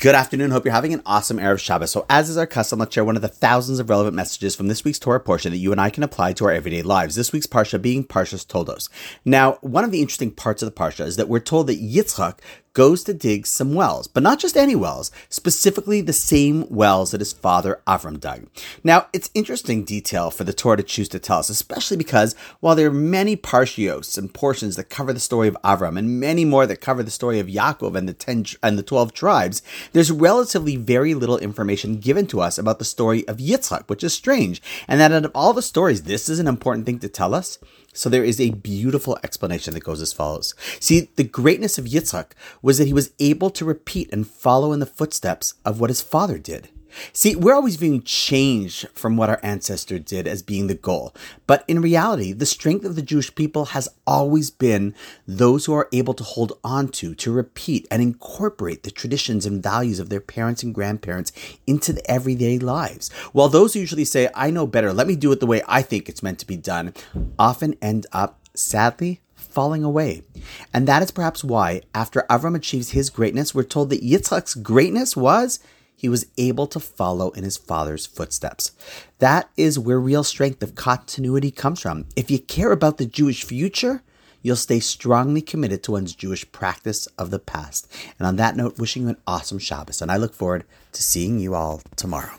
Good afternoon. Hope you're having an awesome Erev Shabbos. So, as is our custom, let's share one of the thousands of relevant messages from this week's Torah portion that you and I can apply to our everyday lives. This week's Parsha being Parshas Toldos. Now, one of the interesting parts of the Parsha is that we're told that Yitzchak goes to dig some wells, but not just any wells, specifically the same wells that his father Avram dug. Now, it's interesting detail for the Torah to choose to tell us, especially because while there are many parshios and portions that cover the story of Avram and many more that cover the story of Yaakov and the 10 and the 12 tribes, there's relatively very little information given to us about the story of Yitzchak, which is strange. And that out of all the stories, this is an important thing to tell us. So there is a beautiful explanation that goes as follows. See, the greatness of Yitzchak was that he was able to repeat and follow in the footsteps of what his father did. See, we're always viewing change from what our ancestor did as being the goal. But in reality, the strength of the Jewish people has always been those who are able to hold on to, to repeat, and incorporate the traditions and values of their parents and grandparents into the everyday lives. While those who usually say, I know better, let me do it the way I think it's meant to be done, often end up, sadly, falling away. And that is perhaps why, after Avram achieves his greatness, we're told that Yitzchak's greatness was he was able to follow in his father's footsteps. That is where real strength of continuity comes from. If you care about the Jewish future, you'll stay strongly committed to one's Jewish practice of the past. And on that note, wishing you an awesome Shabbos, and I look forward to seeing you all tomorrow.